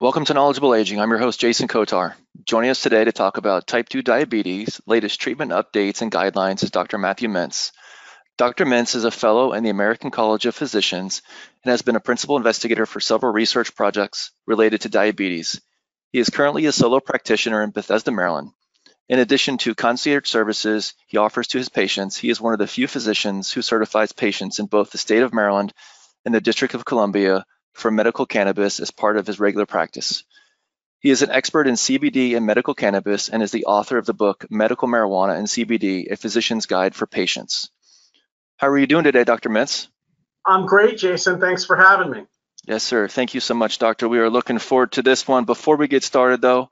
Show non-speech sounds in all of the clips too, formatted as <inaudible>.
Welcome to Knowledgeable Aging. I'm your host, Jason Kotar. Joining us today to talk about type 2 diabetes, latest treatment updates and guidelines is Dr. Matthew Mintz. Dr. Mintz is a fellow in the American College of Physicians and has been a principal investigator for several research projects related to diabetes. He is currently a solo practitioner in Bethesda, Maryland. In addition to concierge services he offers to his patients, he is one of the few physicians who certifies patients in both the state of Maryland and the District of Columbia for medical cannabis as part of his regular practice. He is an expert in CBD and medical cannabis and is the author of the book Medical Marijuana and CBD, A Physician's Guide for Patients. How are you doing today, Dr. Mintz? I'm great, Jason. Thanks for having me. Yes, sir. Thank you so much, Doctor. We are looking forward to this one. Before we get started, though,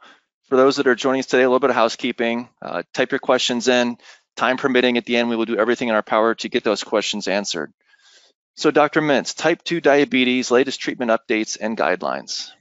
for those that are joining us today, a little bit of housekeeping. Uh, type your questions in. Time permitting, at the end, we will do everything in our power to get those questions answered. So Dr. Mintz, type 2 diabetes, latest treatment updates and guidelines.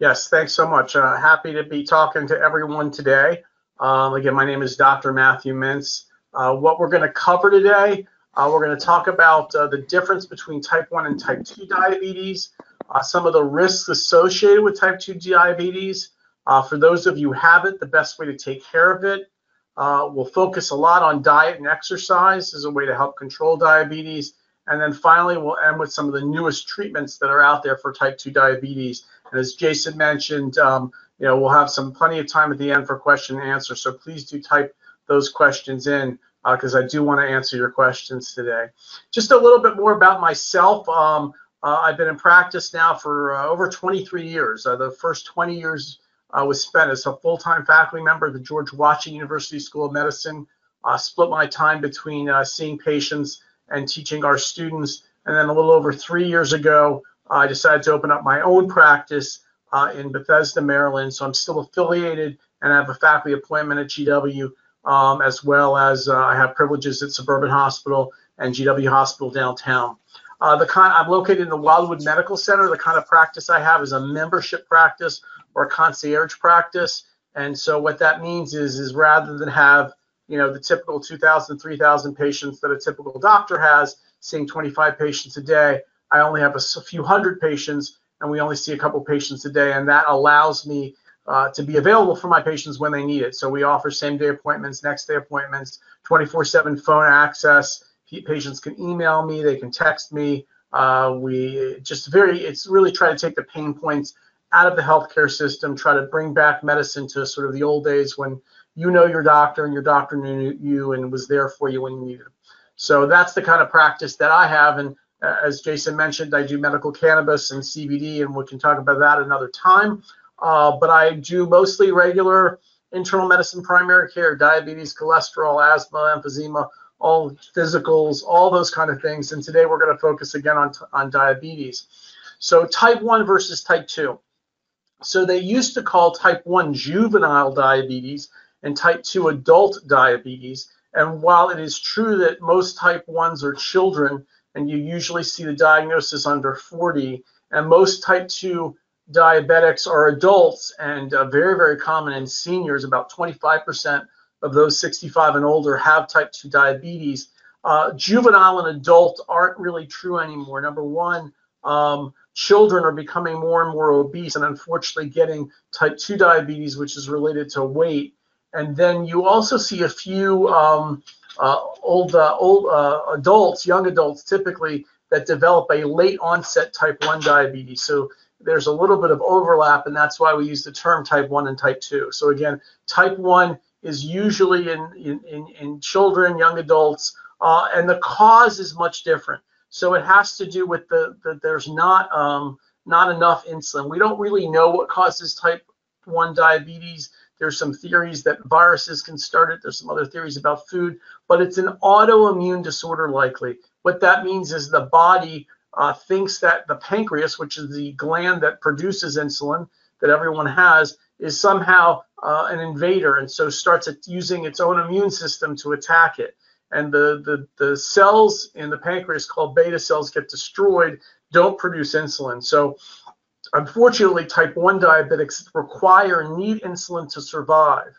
Yes, thanks so much. Uh, happy to be talking to everyone today. Um, again, my name is Dr. Matthew Mintz. Uh, what we're going to cover today, uh, we're going to talk about uh, the difference between type 1 and type 2 diabetes, uh, some of the risks associated with type 2 diabetes. Uh, for those of you who have it, the best way to take care of it. we'll focus a lot on diet and exercise as a way to help control diabetes and then finally, we'll end with some of the newest treatments that are out there for type 2 diabetes. And as Jason mentioned, um, you know, we'll have some plenty of time at the end for question and answer. So please do type those questions in because uh, I do want to answer your questions today. Just a little bit more about myself. Um, uh, I've been in practice now for uh, over 23 years. Uh, the first 20 years uh, was spent as a full-time faculty member at the George Washington University School of Medicine. split my time between seeing patients and teaching our students. And then a little over three years ago, I decided to open up my own practice uh, in Bethesda, Maryland. So I'm still affiliated and I have a faculty appointment at GW, um, as well as uh, I have privileges at Suburban Hospital and GW Hospital downtown. Uh, the kind I'm located in the Wildwood Medical Center. The kind of practice I have is a membership practice or a concierge practice. And so what that means is, is rather than have you know, the typical 2,000, 3,000 patients that a typical doctor has, seeing 25 patients a day. I only have a, few hundred patients, and we only see a couple patients a day, and that allows me uh, to be available for my patients when they need it. So we offer same-day appointments, next-day appointments, 24/7 phone access. Patients can email me, they can text me. Uh, we just very, it's really try to take the pain points out of the healthcare system, try to bring back medicine to sort of the old days when you know your doctor and your doctor knew you and was there for you when you needed. So that's the kind of practice that I have. And uh, as Jason mentioned, I do medical cannabis and CBD, and we can talk about that another time. Uh, but I do mostly regular internal medicine, primary care, diabetes, cholesterol, asthma, emphysema, all physicals, all those kind of things. And today we're going to focus again on, on diabetes. So type 1 versus type 2. So they used to call type 1 juvenile diabetes and type 2 adult diabetes. And while it is true that most type 1s are children, and you usually see the diagnosis under 40, and most type 2 diabetics are adults and uh, very, very common in seniors, about 25% of those 65 and older have type 2 diabetes. Uh, juvenile and adult aren't really true anymore. Number one, um, children are becoming more and more obese and unfortunately getting type 2 diabetes, which is related to weight. And then you also see a few um, uh, old uh, old uh, adults, young adults typically, that develop a late onset type 1 diabetes. So there's a little bit of overlap, and that's why we use the term type 1 and type 2. So again, type 1 is usually in, in, in, children, young adults, uh, and the cause is much different. So it has to do with the, the there's not um, not enough insulin. We don't really know what causes type 1 diabetes. There's some theories that viruses can start it. There's some other theories about food, but it's an autoimmune disorder likely. What that means is the body uh, thinks that the pancreas, which is the gland that produces insulin that everyone has, is somehow uh, an invader, and so starts using its own immune system to attack it. And the, the, the cells in the pancreas called beta cells get destroyed, don't produce insulin. So Unfortunately, type 1 diabetics require and need insulin to survive.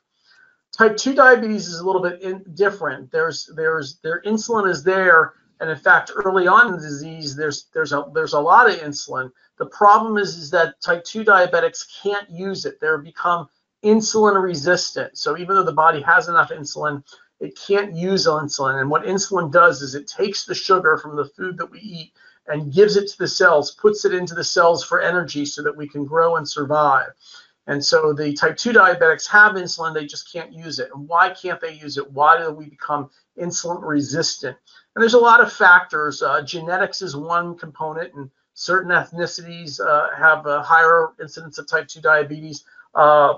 Type 2 diabetes is a little bit in, different. There's, there's, their insulin is there And in fact, early on in the disease, there's there's a there's a lot of insulin. The problem is is that type 2 diabetics can't use it. They're become insulin resistant. So even though the body has enough insulin, it can't use insulin. And what insulin does is it takes the sugar from the food that we eat and gives it to the cells, puts it into the cells for energy so that we can grow and survive. And so the type 2 diabetics have insulin, they just can't use it. And why can't they use it? Why do we become insulin resistant? And there's a lot of factors. Uh, genetics is one component, and certain ethnicities uh, have a higher incidence of type 2 diabetes. Uh,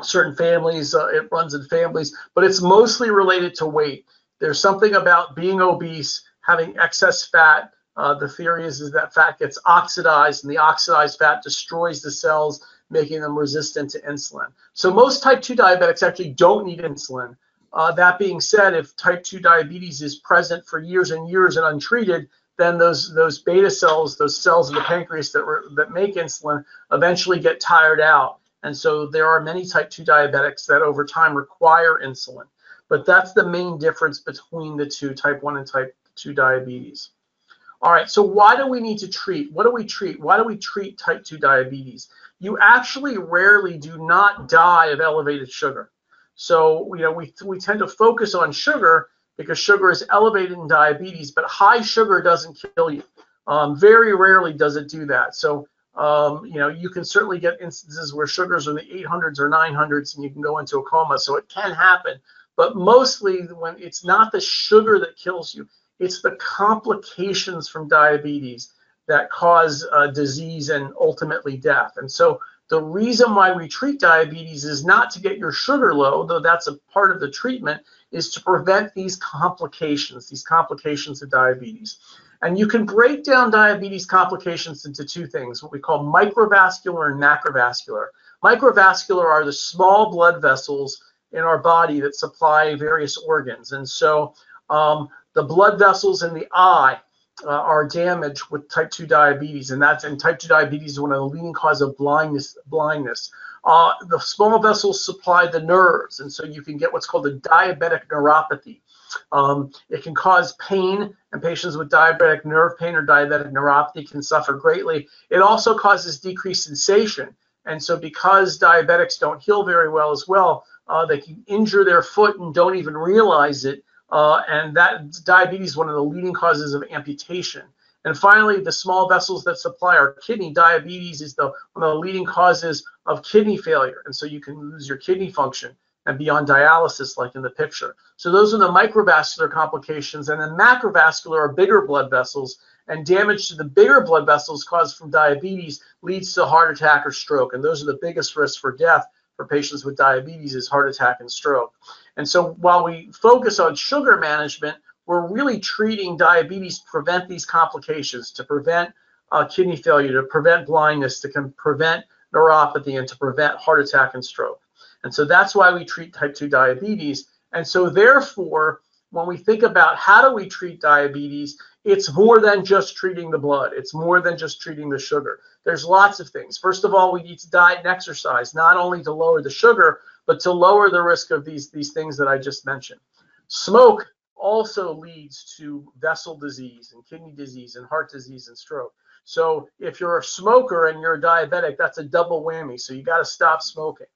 certain families, uh, it runs in families, but it's mostly related to weight. There's something about being obese, having excess fat. Uh, the theory is, is that fat gets oxidized, and the oxidized fat destroys the cells, making them resistant to insulin. So most type 2 diabetics actually don't need insulin. Uh, that being said, if type 2 diabetes is present for years and years and untreated, then those those beta cells, those cells in the pancreas that re, that make insulin, eventually get tired out. And so there are many type 2 diabetics that over time require insulin. But that's the main difference between the two, type 1 and type 2 diabetes. All right, so why do we need to treat? What do we treat? Why do we treat type 2 diabetes? You actually rarely do not die of elevated sugar. So, you know, we, we tend to focus on sugar because sugar is elevated in diabetes, but high sugar doesn't kill you. Um, very rarely does it do that. So um, you know, you can certainly get instances where sugars are in the 800s or 900s and you can go into a coma. So it can happen. But mostly when it's not the sugar that kills you, it's the complications from diabetes that cause uh, disease and ultimately death. And so the reason why we treat diabetes is not to get your sugar low, though that's a part of the treatment, is to prevent these complications, these complications of diabetes. And you can break down diabetes complications into two things, what we call microvascular and macrovascular. Microvascular are the small blood vessels in our body that supply various organs. And so um, the blood vessels in the eye uh, are damaged with type 2 diabetes, and that's and type 2 diabetes is one of the leading causes of blindness. Blindness. Uh, the small vessels supply the nerves, and so you can get what's called a diabetic neuropathy. Um, it can cause pain, and patients with diabetic nerve pain or diabetic neuropathy can suffer greatly. It also causes decreased sensation. And so, because diabetics don't heal very well as well, uh, they can injure their foot and don't even realize it. Uh, and that diabetes is one of the leading causes of amputation. And finally, the small vessels that supply our kidney, diabetes is the one of the leading causes of kidney failure. And so you can lose your kidney function and be on dialysis like in the picture. So those are the microvascular complications. And then macrovascular are bigger blood vessels and damage to the bigger blood vessels caused from diabetes leads to heart attack or stroke. And those are the biggest risks for death for patients with diabetes is heart attack and stroke. And so while we focus on sugar management, we're really treating diabetes to prevent these complications, to prevent uh, kidney failure, to prevent blindness, to prevent neuropathy, and to prevent heart attack and stroke. And so that's why we treat type 2 diabetes. And so therefore, when we think about how do we treat diabetes, it's more than just treating the blood. It's more than just treating the sugar. There's lots of things. First of all, we need to diet and exercise, not only to lower the sugar, but to lower the risk of these, these things that I just mentioned. Smoke also leads to vessel disease and kidney disease and heart disease and stroke. So if you're a smoker and you're a diabetic, that's a double whammy. So you got to stop smoking.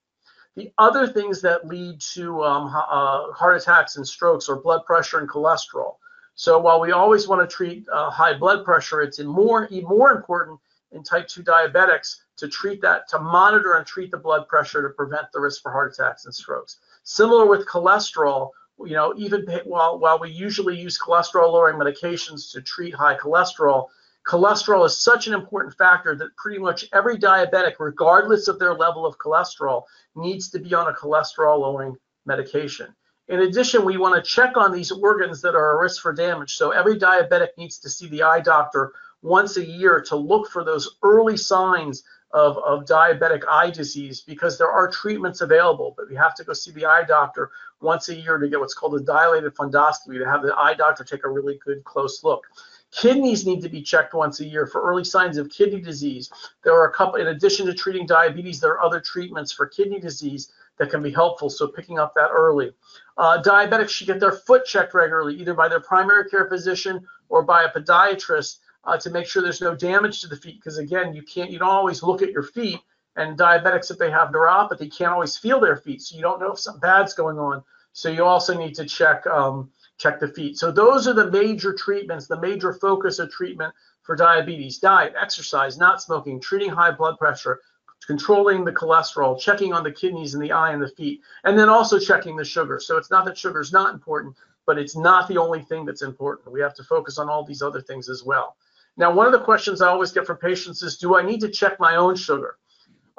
The other things that lead to um, uh, heart attacks and strokes are blood pressure and cholesterol. So while we always want to treat uh, high blood pressure, it's more, more important in type 2 diabetics to treat that, to monitor and treat the blood pressure to prevent the risk for heart attacks and strokes. Similar with cholesterol, you know, even while, while we usually use cholesterol lowering medications to treat high cholesterol, cholesterol is such an important factor that pretty much every diabetic, regardless of their level of cholesterol, needs to be on a cholesterol lowering medication. In addition, we want to check on these organs that are at risk for damage. So every diabetic needs to see the eye doctor once a year to look for those early signs of, of diabetic eye disease because there are treatments available, but we have to go see the eye doctor once a year to get what's called a dilated fundoscopy to have the eye doctor take a really good close look. Kidneys need to be checked once a year for early signs of kidney disease. There are a couple, in addition to treating diabetes, there are other treatments for kidney disease that can be helpful. So picking up that early. Uh, diabetics should get their foot checked regularly, either by their primary care physician or by a podiatrist uh, to make sure there's no damage to the feet. Because again, you can't, you don't always look at your feet. And diabetics, if they have neuropathy, can't always feel their feet, so you don't know if something bad's going on. So you also need to check um, check the feet. So those are the major treatments, the major focus of treatment for diabetes: diet, exercise, not smoking, treating high blood pressure, controlling the cholesterol, checking on the kidneys and the eye and the feet, and then also checking the sugar. So it's not that sugar is not important, but it's not the only thing that's important. We have to focus on all these other things as well. Now, one of the questions I always get from patients is, do I need to check my own sugar?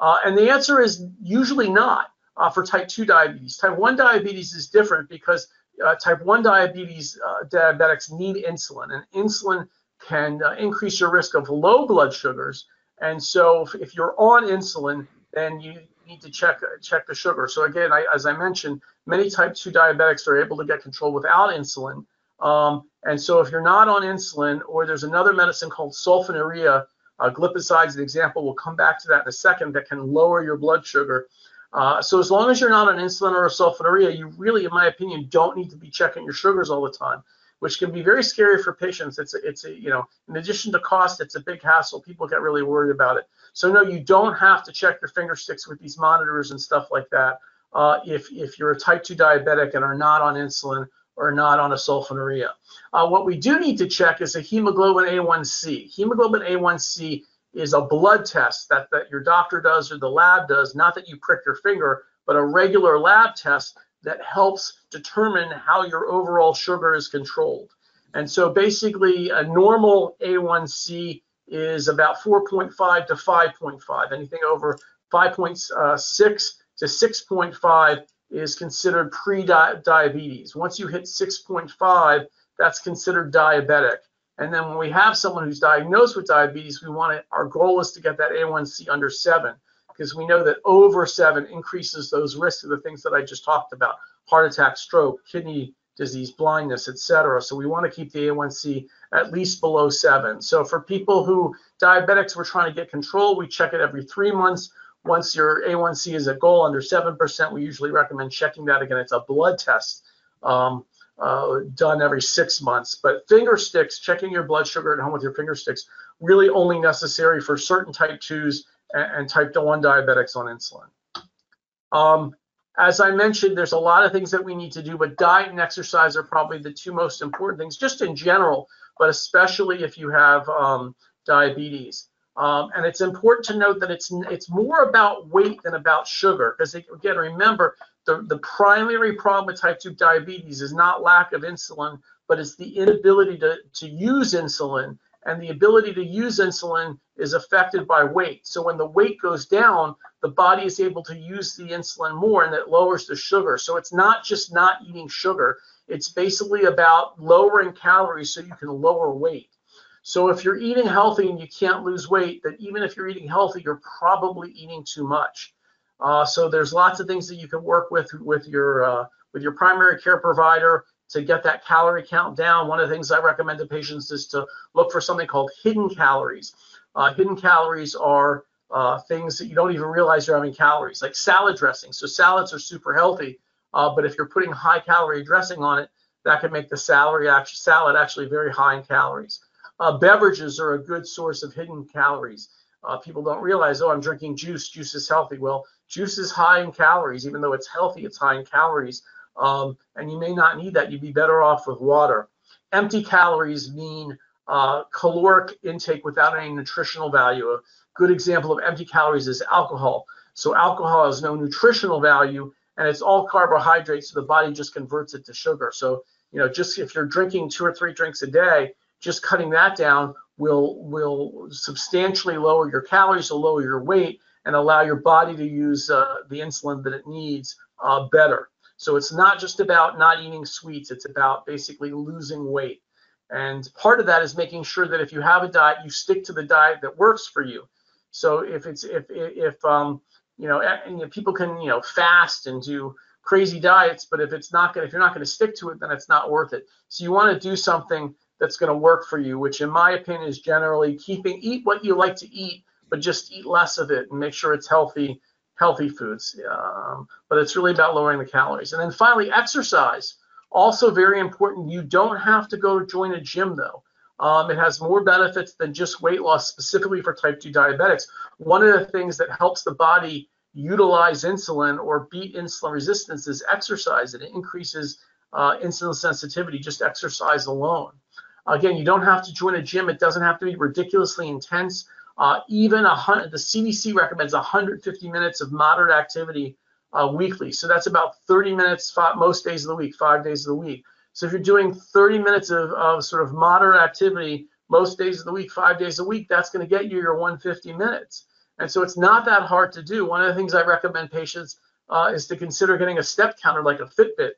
Uh, and the answer is usually not uh, for type 2 diabetes. Type 1 diabetes is different because uh, type 1 diabetes uh, diabetics need insulin, and insulin can uh, increase your risk of low blood sugars. And so if, if you're on insulin, then you need to check check the sugar. So again, I, as I mentioned, many type 2 diabetics are able to get control without insulin. Um, and so if you're not on insulin, or there's another medicine called sulfonylurea, uh, glipizide an example. We'll come back to that in a second. That can lower your blood sugar. Uh, so as long as you're not on insulin or a sulfonylurea, you really, in my opinion, don't need to be checking your sugars all the time, which can be very scary for patients. It's a, it's a, you know, in addition to cost, it's a big hassle. People get really worried about it. So no, you don't have to check your finger sticks with these monitors and stuff like that. Uh, if if you're a type 2 diabetic and are not on insulin or not on a sulfonylurea. Uh, what we do need to check is a hemoglobin A1C. Hemoglobin A1C is a blood test that, that your doctor does or the lab does, not that you prick your finger, but a regular lab test that helps determine how your overall sugar is controlled. And so basically a normal A1C is about 4.5 to 5.5. Anything over 5.6 uh, to 6.5 is considered pre-diabetes. Once you hit 6.5, that's considered diabetic. And then when we have someone who's diagnosed with diabetes, we want to, our goal is to get that A1C under seven because we know that over seven increases those risks of the things that I just talked about, heart attack, stroke, kidney disease, blindness, etc. So we want to keep the A1C at least below seven. So for people who diabetics, we're trying to get control. We check it every three months. Once your A1C is a goal under 7%, we usually recommend checking that again. It's a blood test um, uh, done every six months. But finger sticks, checking your blood sugar at home with your finger sticks, really only necessary for certain type 2s and, type 1 diabetics on insulin. Um, as I mentioned, there's a lot of things that we need to do, but diet and exercise are probably the two most important things, just in general, but especially if you have um, diabetes. Um, and it's important to note that it's it's more about weight than about sugar, because again, remember the, the primary problem with type 2 diabetes is not lack of insulin, but it's the inability to, to use insulin. And the ability to use insulin is affected by weight. So when the weight goes down, the body is able to use the insulin more and it lowers the sugar. So it's not just not eating sugar, it's basically about lowering calories so you can lower weight. So if you're eating healthy and you can't lose weight, that even if you're eating healthy, you're probably eating too much. Uh, so there's lots of things that you can work with with your uh, with your primary care provider to get that calorie count down. One of the things I recommend to patients is to look for something called hidden calories. Uh, hidden calories are uh, things that you don't even realize you're having calories, like salad dressing. So salads are super healthy, uh, but if you're putting high calorie dressing on it, that can make the salad actually very high in calories. Uh, beverages are a good source of hidden calories. Uh, people don't realize, oh, I'm drinking juice. Juice is healthy. Well, juice is high in calories, even though it's healthy. It's high in calories, um, and you may not need that. You'd be better off with water. Empty calories mean uh, caloric intake without any nutritional value. A good example of empty calories is alcohol. So alcohol has no nutritional value, and it's all carbohydrates. So the body just converts it to sugar. So you know, just if you're drinking two or three drinks a day, just cutting that down will will substantially lower your calories, will lower your weight, and allow your body to use uh, the insulin that it needs uh, better. So it's not just about not eating sweets; it's about basically losing weight. And part of that is making sure that if you have a diet, you stick to the diet that works for you. So if it's if if um, you know, and, people can you know fast and do crazy diets, but if it's not going if you're not going to stick to it, then it's not worth it. So you want to do something that's going to work for you, which in my opinion is generally keeping eat what you like to eat, but just eat less of it and make sure it's healthy healthy foods. Um, but it's really about lowering the calories. And then finally, exercise. Also very important. You don't have to go join a gym though. Um, it has more benefits than just weight loss, specifically for type 2 diabetics. One of the things that helps the body utilize insulin or beat insulin resistance is exercise. and It increases uh, insulin sensitivity, just exercise alone. Again, you don't have to join a gym. It doesn't have to be ridiculously intense. Uh, even the CDC recommends 150 minutes of moderate activity uh, weekly. So that's about 30 minutes five, most days of the week, five days of the week. So if you're doing 30 minutes of, of sort of moderate activity most days of the week, five days a week, that's going to get you your 150 minutes. And so it's not that hard to do. One of the things I recommend patients uh, is to consider getting a step counter like a Fitbit.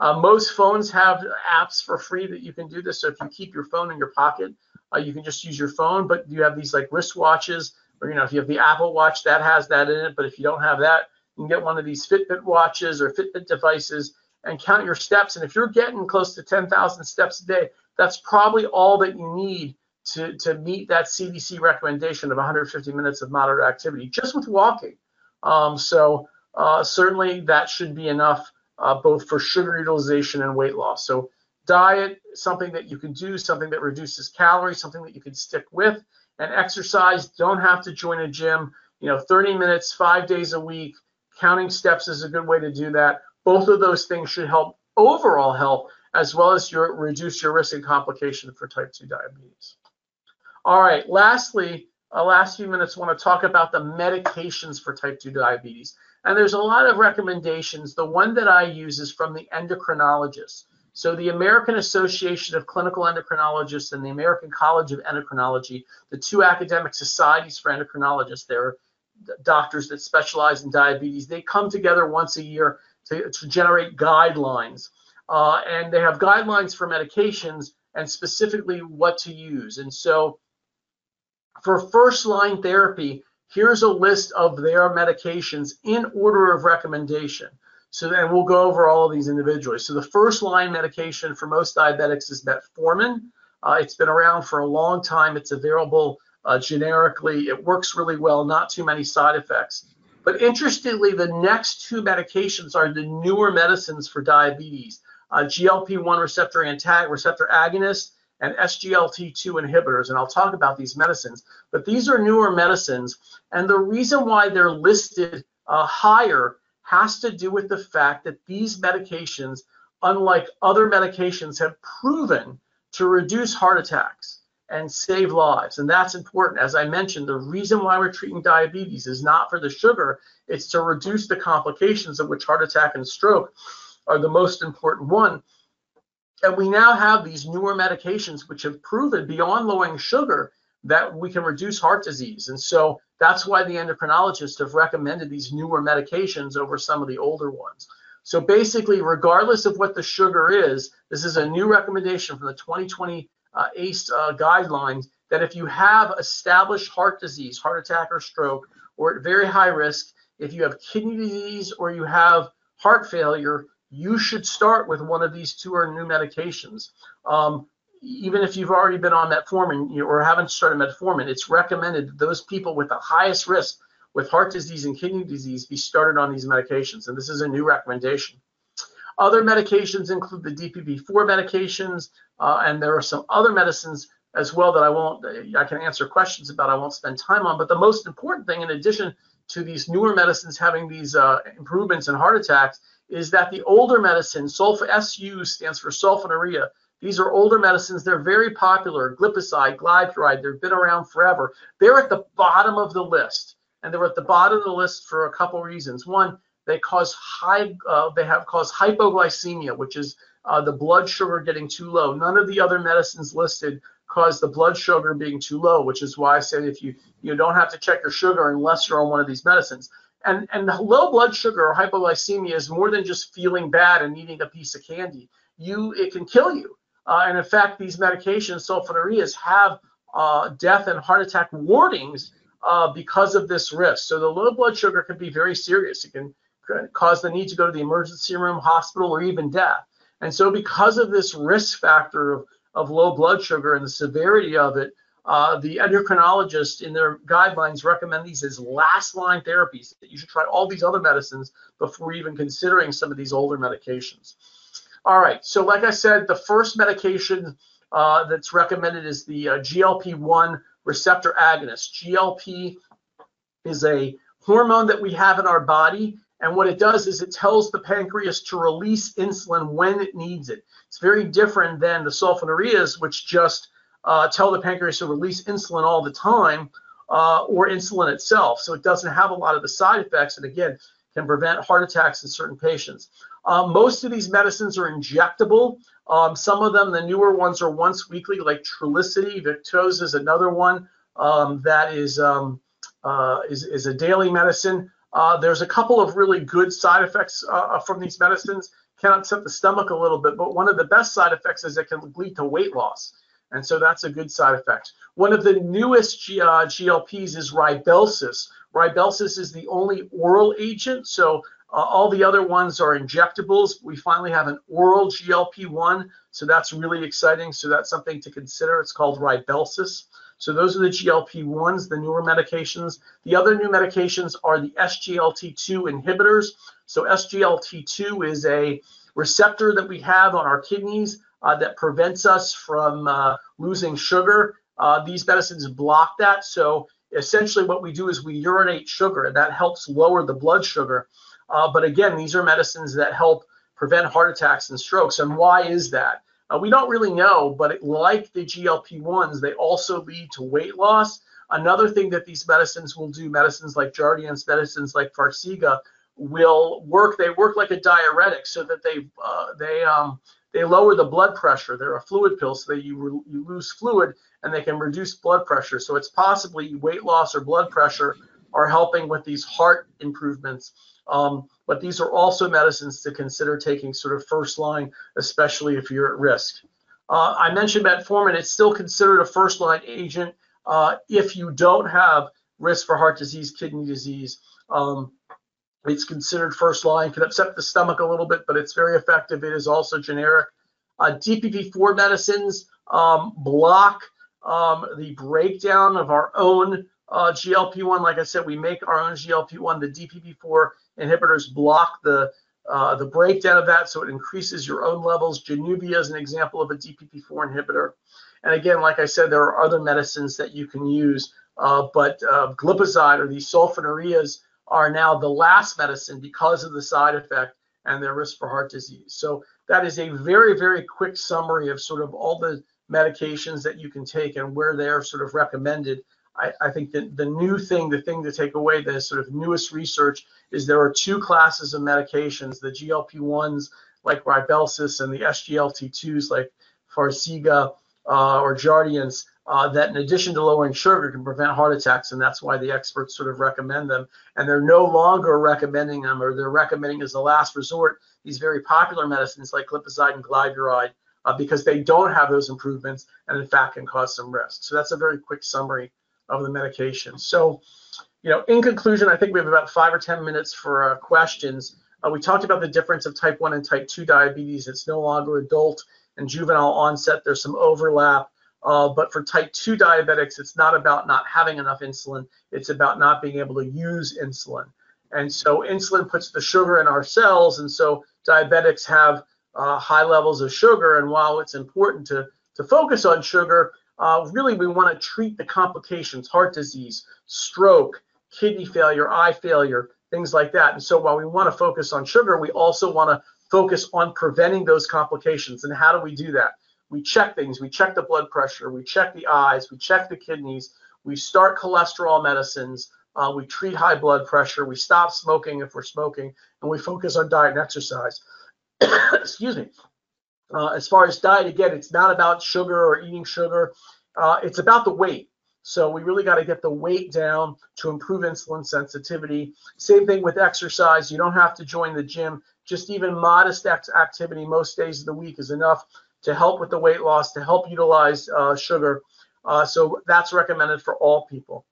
Uh, most phones have apps for free that you can do this. So if you keep your phone in your pocket, uh, you can just use your phone. But you have these like wristwatches, or you know, if you have the Apple Watch, that has that in it. But if you don't have that, you can get one of these Fitbit watches or Fitbit devices and count your steps. And if you're getting close to 10,000 steps a day, that's probably all that you need to, to meet that CDC recommendation of 150 minutes of moderate activity just with walking. Um, so uh, certainly that should be enough uh, both for sugar utilization and weight loss. So diet, something that you can do, something that reduces calories, something that you can stick with, and exercise. Don't have to join a gym. You know, 30 minutes, five days a week. Counting steps is a good way to do that. Both of those things should help overall health as well as your reduce your risk and complication for type 2 diabetes. All right, lastly, uh, last few minutes, want to talk about the medications for type 2 diabetes. And there's a lot of recommendations. The one that I use is from the endocrinologist. So the American Association of Clinical Endocrinologists and the American College of Endocrinology, the two academic societies for endocrinologists, they're doctors that specialize in diabetes. They come together once a year to, to generate guidelines. Uh, and they have guidelines for medications and specifically what to use. And so for first line therapy, here's a list of their medications in order of recommendation. So then we'll go over all of these individually. So the first line medication for most diabetics is metformin. Uh, it's been around for a long time. It's available uh, generically. It works really well, not too many side effects. But interestingly, the next two medications are the newer medicines for diabetes, uh, GLP-1 receptor antagonist, receptor agonist, and SGLT2 inhibitors. And I'll talk about these medicines. But these are newer medicines. And the reason why they're listed uh, higher has to do with the fact that these medications, unlike other medications, have proven to reduce heart attacks and save lives. And that's important. As I mentioned, the reason why we're treating diabetes is not for the sugar, it's to reduce the complications of which heart attack and stroke are the most important one. And we now have these newer medications which have proven beyond lowering sugar that we can reduce heart disease. And so that's why the endocrinologists have recommended these newer medications over some of the older ones. So basically, regardless of what the sugar is, this is a new recommendation from the 2020 uh, ACE uh, guidelines that if you have established heart disease, heart attack or stroke, or at very high risk, if you have kidney disease or you have heart failure, you should start with one of these two or new medications. Um, even if you've already been on metformin or haven't started metformin, it's recommended that those people with the highest risk with heart disease and kidney disease be started on these medications. And this is a new recommendation. Other medications include the DPP-4 medications, uh, and there are some other medicines as well that I won't, I can answer questions about, I won't spend time on. But the most important thing, in addition to these newer medicines having these uh, improvements in heart attacks, is that the older medicine, sulfa SU stands for sulfonylurea. These are older medicines. They're very popular. Glipizide, glyburide, they've been around forever. They're at the bottom of the list. And they're at the bottom of the list for a couple reasons. One, they cause high, uh, they have caused hypoglycemia, which is uh, the blood sugar getting too low. None of the other medicines listed cause the blood sugar being too low, which is why I said if you you don't have to check your sugar unless you're on one of these medicines. And and low blood sugar or hypoglycemia is more than just feeling bad and eating a piece of candy. You it can kill you. Uh, and in fact, these medications, sulfonylureas, have uh, death and heart attack warnings uh, because of this risk. So the low blood sugar can be very serious. It can cause the need to go to the emergency room, hospital, or even death. And so because of this risk factor of, of low blood sugar and the severity of it, uh, the endocrinologist in their guidelines recommend these as last line therapies. That you should try all these other medicines before even considering some of these older medications. All right, so like I said, the first medication uh, that's recommended is the uh, GLP-1 receptor agonist. GLP is a hormone that we have in our body, and what it does is it tells the pancreas to release insulin when it needs it. It's very different than the sulfonylureas, which just uh, tell the pancreas to release insulin all the time uh, or insulin itself. So it doesn't have a lot of the side effects and again, can prevent heart attacks in certain patients. Um, most of these medicines are injectable. Um, some of them, the newer ones, are once weekly, like Trulicity. Victoza is another one um, that is, um, uh, is, is a daily medicine. Uh, there's a couple of really good side effects uh, from these medicines. Can upset the stomach a little bit, but one of the best side effects is it can lead to weight loss. And so that's a good side effect. One of the newest G, uh, GLPs is Rybelsus. Rybelsus is the only oral agent. So uh, all the other ones are injectables. We finally have an oral GLP-1. So that's really exciting. So that's something to consider. It's called Rybelsus. So those are the GLP-1s, the newer medications. The other new medications are the SGLT2 inhibitors. So SGLT2 is a receptor that we have on our kidneys uh, that prevents us from uh, losing sugar. Uh, these medicines block that. So essentially what we do is we urinate sugar and that helps lower the blood sugar. Uh, but again, these are medicines that help prevent heart attacks and strokes. And why is that? Uh, we don't really know, but it, like the GLP-1s, they also lead to weight loss. Another thing that these medicines will do, medicines like Jardiance, medicines like Farxiga, will work. They work like a diuretic, so that they uh, they um, they lower the blood pressure. They're a fluid pill, so that you, you lose fluid and they can reduce blood pressure. So it's possibly weight loss or blood pressure are helping with these heart improvements. Um, but these are also medicines to consider taking sort of first line, especially if you're at risk. Uh, I mentioned metformin. It's still considered a first line agent uh, if you don't have risk for heart disease, kidney disease. Um, it's considered first line, can upset the stomach a little bit, but it's very effective. It is also generic. Uh, DPP-4 medicines um, block um, the breakdown of our own uh, GLP-1. Like I said, we make our own GLP-1. The DPP-4 inhibitors block the uh, the breakdown of that, so it increases your own levels. Januvia is an example of a DPP-4 inhibitor. And again, like I said, there are other medicines that you can use, uh, but uh, glipizide or these sulfonylureas are now the last medicine because of the side effect and their risk for heart disease. So that is a very, very quick summary of sort of all the medications that you can take and where they're sort of recommended. I, I think that the new thing, the thing to take away, the sort of newest research is there are two classes of medications, the GLP-1s like Rybelsus and the SGLT2s like Farxiga uh, or Jardiance uh, that in addition to lowering sugar can prevent heart attacks and that's why the experts sort of recommend them and they're no longer recommending them or they're recommending as a last resort these very popular medicines like glipizide and glyburide uh, because they don't have those improvements and in fact can cause some risk so that's a very quick summary of the medication. So you know in conclusion i think we have about five or ten minutes for uh, questions. Uh, we talked about the difference of type 1 and type 2 diabetes. It's no longer adult and juvenile onset. There's some overlap uh, but for type 2 diabetics, it's not about not having enough insulin, it's about not being able to use insulin. And so insulin puts the sugar in our cells, and so diabetics have uh, high levels of sugar. And while it's important to, to focus on sugar, uh, really we want to treat the complications, heart disease, stroke, kidney failure, eye failure, things like that. And so while we want to focus on sugar, we also want to focus on preventing those complications. And how do we do that? we check things. We check the blood pressure. We check the eyes. We check the kidneys. We start cholesterol medicines. Uh, we treat high blood pressure. We stop smoking if we're smoking, and we focus on diet and exercise. <coughs> Excuse me. Uh, as far as diet, again, it's not about sugar or eating sugar. Uh, it's about the weight. So we really got to get the weight down to improve insulin sensitivity. Same thing with exercise. You don't have to join the gym. Just even modest activity most days of the week is enough to help with the weight loss, to help utilize uh, sugar. Uh, so that's recommended for all people.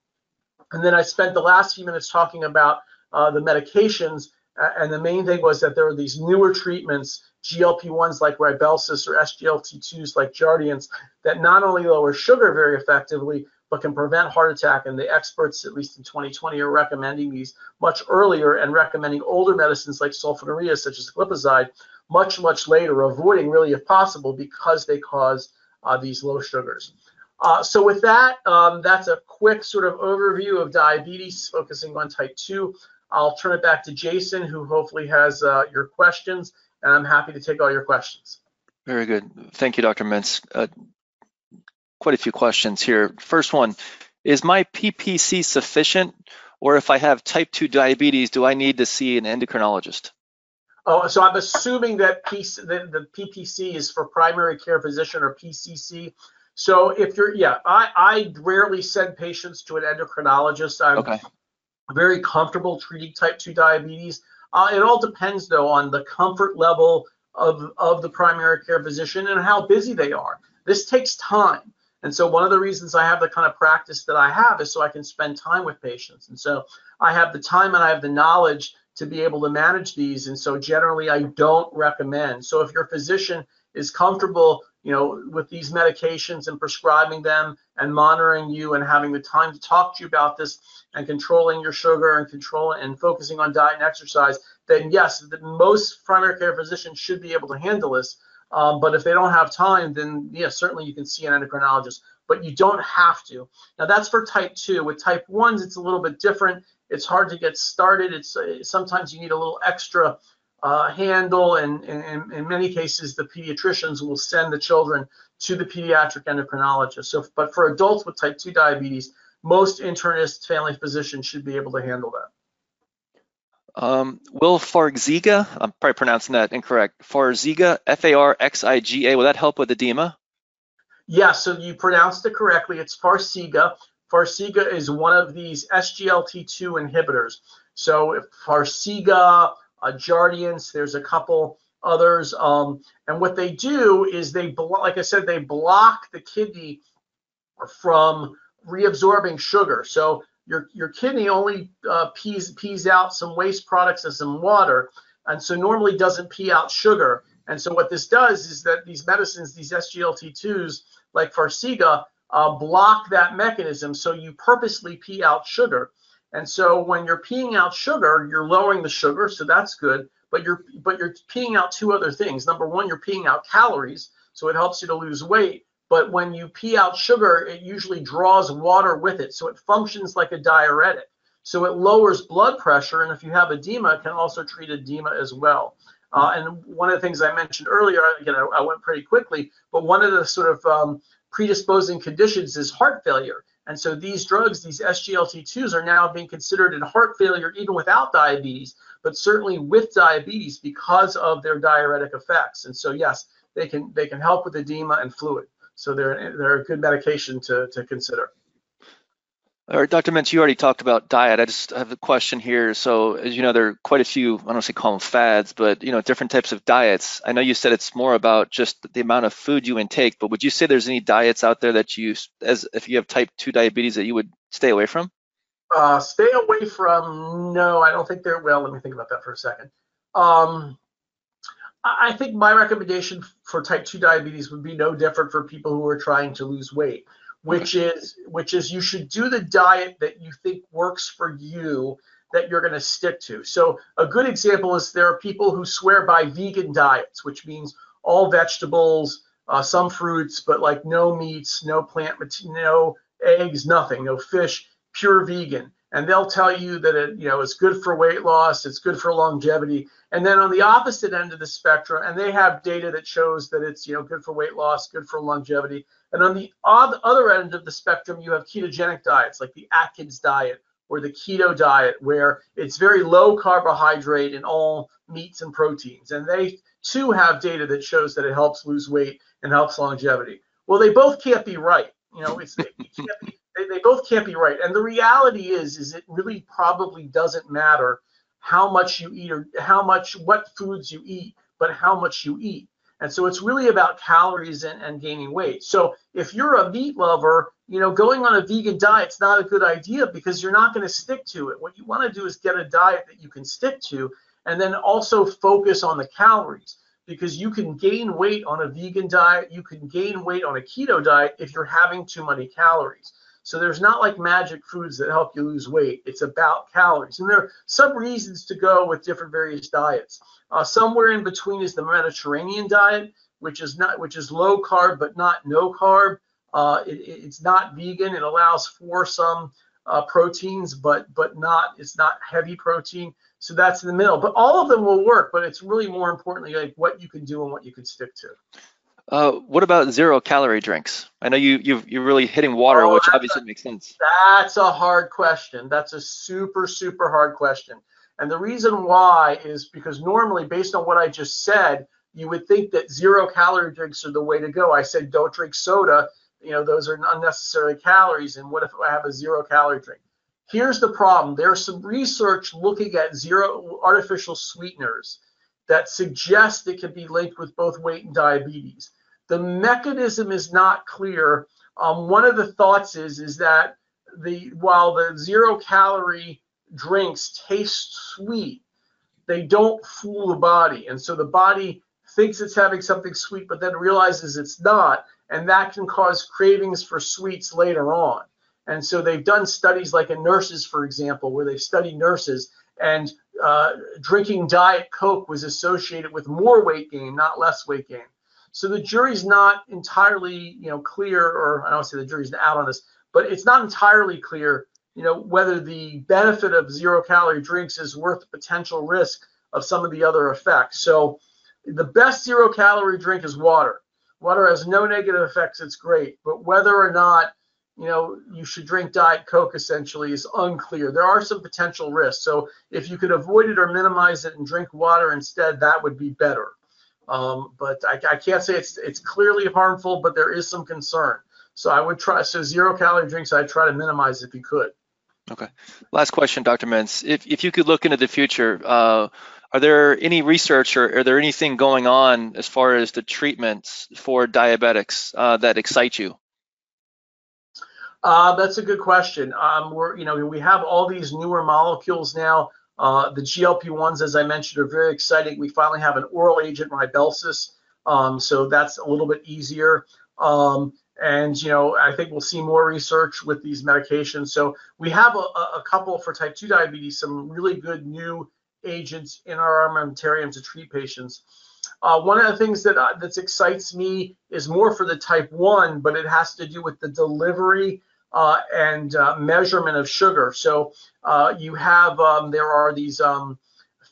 And then I spent the last few minutes talking about uh, the medications Uh, and the main thing was that there were these newer treatments, GLP-1s like Rybelsus or SGLT2s like Jardiance, that not only lower sugar very effectively, but can prevent heart attack. And the experts, at least in 2020, are recommending these much earlier and recommending older medicines like sulfonylurea, such as glipizide, much, much later, avoiding really if possible because they cause uh, these low sugars. Uh, so with that, um, that's a quick sort of overview of diabetes, focusing on type 2. I'll turn it back to Jason, who hopefully has uh, your questions, and I'm happy to take all your questions. Very good. Thank you, Dr. Mintz. Uh, quite a few questions here. First one, is my PPC sufficient? Or if I have type 2 diabetes, do I need to see an endocrinologist? Oh, so I'm assuming that PC, the, the PPC is for primary care physician or PCC. So if you're, yeah, I, I rarely send patients to an endocrinologist. I'm okay. Very comfortable treating type 2 diabetes. Uh, it all depends, though, on the comfort level of, of the primary care physician and how busy they are. This takes time. And so one of the reasons I have the kind of practice that I have is so I can spend time with patients. And so I have the time and I have the knowledge to be able to manage these. And so generally I don't recommend. So if your physician is comfortable, you know, with these medications and prescribing them and monitoring you and having the time to talk to you about this and controlling your sugar and controlling and focusing on diet and exercise, then yes, the most primary care physicians should be able to handle this. Um, but if they don't have time, then yeah, certainly you can see an endocrinologist, but you don't have to. Now that's for type two. With type ones, it's a little bit different. It's hard to get started. It's uh, sometimes you need a little extra uh, handle, and, in many cases, the pediatricians will send the children to the pediatric endocrinologist. So, but for adults with type 2 diabetes, most internists, family physicians should be able to handle that. Um, will Farxiga, I'm probably pronouncing that incorrect, Farxiga, F-A-R-X-I-G-A, will that help with edema? Yes, yeah, so you pronounced it correctly. It's Farxiga. Farxiga is one of these SGLT2 inhibitors. So if Farxiga, uh, Jardiance. There's a couple others. Um, and what they do is they, like I said, they block the kidney from reabsorbing sugar. So your your kidney only uh, pees pees out some waste products and some water, and so normally doesn't pee out sugar. And so what this does is that these medicines, these SGLT2s like Farxiga, uh, block that mechanism. So you purposely pee out sugar. And so when you're peeing out sugar, you're lowering the sugar, so that's good. But you're but you're peeing out two other things. Number one, you're peeing out calories, so it helps you to lose weight. But when you pee out sugar, it usually draws water with it, so it functions like a diuretic. So it lowers blood pressure, and if you have edema, it can also treat edema as well. Uh, and one of the things I mentioned earlier, again, I, I went pretty quickly, but one of the sort of um, predisposing conditions is heart failure. And so these drugs, these SGLT2s, are now being considered in heart failure even without diabetes, but certainly with diabetes because of their diuretic effects. And so yes, they can they can help with edema and fluid. So they're they're a good medication to to consider. All right, Dr. Mintz, you already talked about diet. I just have a question here. So, as you know, there are quite a few, I don't say call them fads, but, you know, different types of diets. I know you said it's more about just the amount of food you intake, but would you say there's any diets out there that you, as if you have type 2 diabetes, that you would stay away from? Uh, stay away from, no, I don't think there, well, let me think about that for a second. Um, I think my recommendation for type 2 diabetes would be no different for people who are trying to lose weight which is which is you should do the diet that you think works for you that you're going to stick to. So a good example is there are people who swear by vegan diets, which means all vegetables, uh, some fruits, but like no meats, no plant, no eggs, nothing, no fish, pure vegan. And they'll tell you that it, you know, it's good for weight loss, it's good for longevity. And then on the opposite end of the spectrum, and they have data that shows that it's, you know, good for weight loss, good for longevity. And on the other end of the spectrum, you have ketogenic diets like the Atkins diet or the keto diet, where it's very low carbohydrate and all meats and proteins. And they too have data that shows that it helps lose weight and helps longevity. Well, they both can't be right. You know, it's, it be, they, they both can't be right. And the reality is, is it really probably doesn't matter how much you eat or how much, what foods you eat, but how much you eat. And so it's really about calories and, and gaining weight. So if you're a meat lover, you know, going on a vegan diet's not a good idea because you're not going to stick to it. What you want to do is get a diet that you can stick to. and then also focus on the calories because you can gain weight on a vegan diet, you can gain weight on a keto diet if you're having too many calories. So there's not like magic foods that help you lose weight. It's about calories. And there are some reasons to go with different various diets. Uh, somewhere in between is the Mediterranean diet, which is not which is low carb but not no carb. Uh, it, it's not vegan. It allows for some uh, proteins, but but not it's not heavy protein. So that's in the middle. But all of them will work. But it's really more importantly like what you can do and what you can stick to. Uh, what about zero calorie drinks? I know you you you're really hitting water, oh, which obviously a, makes sense. That's a hard question. That's a super super hard question. And the reason why is because normally, based on what I just said, you would think that zero calorie drinks are the way to go. I said don't drink soda. You know those are unnecessary calories. And what if I have a zero calorie drink? Here's the problem. There's some research looking at zero artificial sweeteners that suggest it can be linked with both weight and diabetes. The mechanism is not clear. Um, one of the thoughts is is that the while the zero calorie drinks taste sweet, they don't fool the body, and so the body thinks it's having something sweet, but then realizes it's not, and that can cause cravings for sweets later on. And so they've done studies like in nurses, for example, where they've studied nurses and uh, drinking Diet Coke was associated with more weight gain, not less weight gain. So the jury's not entirely, you know, clear, or I don't say the jury's out on this, but it's not entirely clear, you know, whether the benefit of zero calorie drinks is worth the potential risk of some of the other effects. So the best zero calorie drink is water. Water has no negative effects. It's great, but whether or not you know, you should drink Diet Coke essentially is unclear. There are some potential risks. So if you could avoid it or minimize it and drink water instead, that would be better. Um, but I, I, can't say it's it's clearly harmful, but there is some concern. So I would try so zero calorie drinks. I'd try to minimize if you could. Okay. Last question, Dr. Mintz. If if you could look into the future, uh, are there any research or are there anything going on as far as the treatments for diabetics uh, that excite you? Uh, that's a good question. Um, we're, you know, we have all these newer molecules now. Uh, the GLP-1s, as I mentioned, are very exciting. We finally have an oral agent, Rybelsus, um, so that's a little bit easier. Um, and you know, I think we'll see more research with these medications. So we have a, a couple for type 2 diabetes, some really good new agents in our armamentarium to treat patients. Uh, one of the things that uh, that excites me is more for the type 1, but it has to do with the delivery uh, and uh, measurement of sugar. So uh, you have um, there are these um,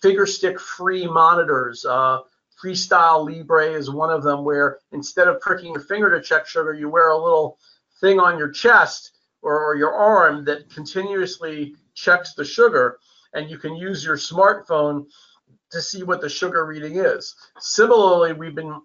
finger stick free monitors. Uh, Freestyle Libre is one of them where instead of pricking your finger to check sugar, you wear a little thing on your chest or, or your arm that continuously checks the sugar, and you can use your smartphone to see what the sugar reading is. Similarly, we've been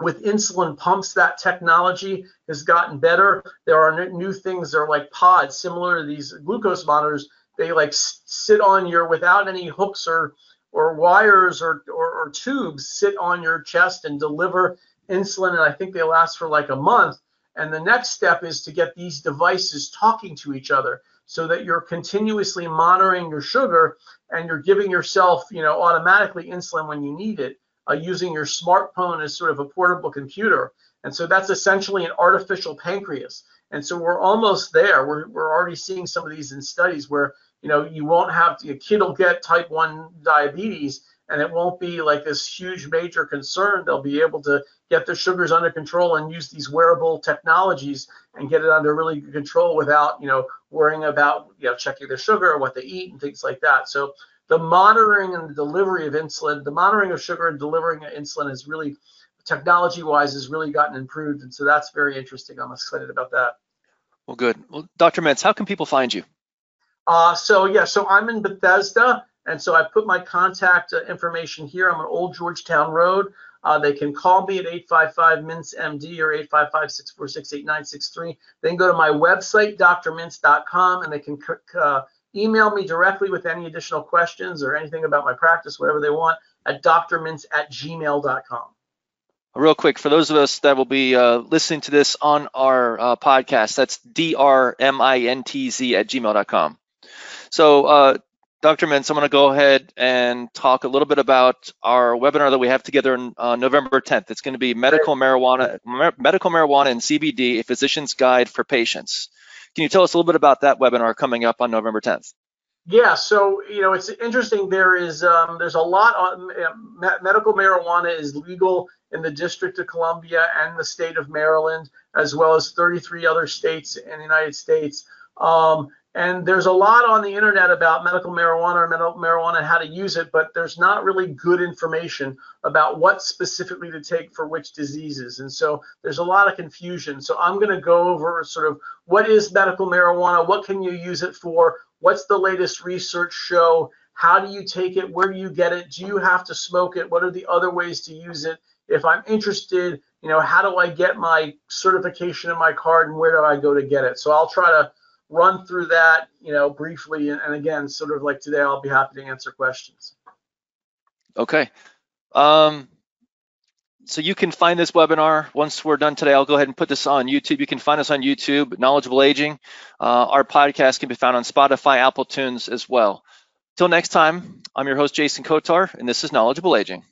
with insulin pumps, that technology has gotten better. There are new things. They're like pods, similar to these glucose monitors. They like sit on your without any hooks or or wires or, or, or tubes sit on your chest and deliver insulin. And I think they last for like a month. And the next step is to get these devices talking to each other so that you're continuously monitoring your sugar and you're giving yourself, you know, automatically insulin when you need it uh, using your smartphone as sort of a portable computer. And so that's essentially an artificial pancreas. And so we're almost there. We're, we're already seeing some of these in studies where, you know, you won't have to, a kid will get type 1 diabetes and it won't be like this huge major concern. They'll be able to get their sugars under control and use these wearable technologies and get it under really good control without, you know, worrying about, you know, checking their sugar or what they eat and things like that. So the monitoring and the delivery of insulin, the monitoring of sugar and delivering insulin is really, technology wise, has really gotten improved. And so that's very interesting. I'm excited about that. Well, good. Well, Dr. Mintz, how can people find you? Uh, so, yeah, so I'm in Bethesda. And so I put my contact uh, information here. I'm on Old Georgetown Road. Uh, they can call me at 855-MINTZ-MD or 855-646-8963. They can go to my website, drmintz.com, and they can uh, email me directly with any additional questions or anything about my practice, whatever they want, at drmintz at gmail.com. Real quick, for those of us that will be uh, listening to this on our uh, podcast, that's drmintz at gmail.com. So, uh, Dr. Mintz, I'm going to go ahead and talk a little bit about our webinar that we have together on uh, November 10th. It's going to be medical marijuana, medical marijuana and CBD, a physician's guide for patients. Can you tell us a little bit about that webinar coming up on November 10th? Yeah, so you know it's interesting. There is um, there's a lot on medical marijuana is legal in the District of Columbia and the state of Maryland, as well as 33 other states in the United States. Um, and there's a lot on the internet about medical marijuana or medical marijuana and how to use it, but there's not really good information about what specifically to take for which diseases. And so there's a lot of confusion. So I'm going to go over sort of what is medical marijuana, what can you use it for, what's the latest research show, how do you take it, where do you get it, do you have to smoke it, what are the other ways to use it? If I'm interested, you know, how do I get my certification in my card and where do I go to get it? So I'll try to run through that, you know, briefly. And, and again, sort of like today, I'll be happy to answer questions. Okay. Um, so you can find this webinar once we're done today. I'll go ahead and put this on YouTube. You can find us on YouTube, Knowledgeable Aging. Uh, our podcast can be found on Spotify, Apple Tunes as well. Till next time, I'm your host, Jason Kotar, and this is Knowledgeable Aging.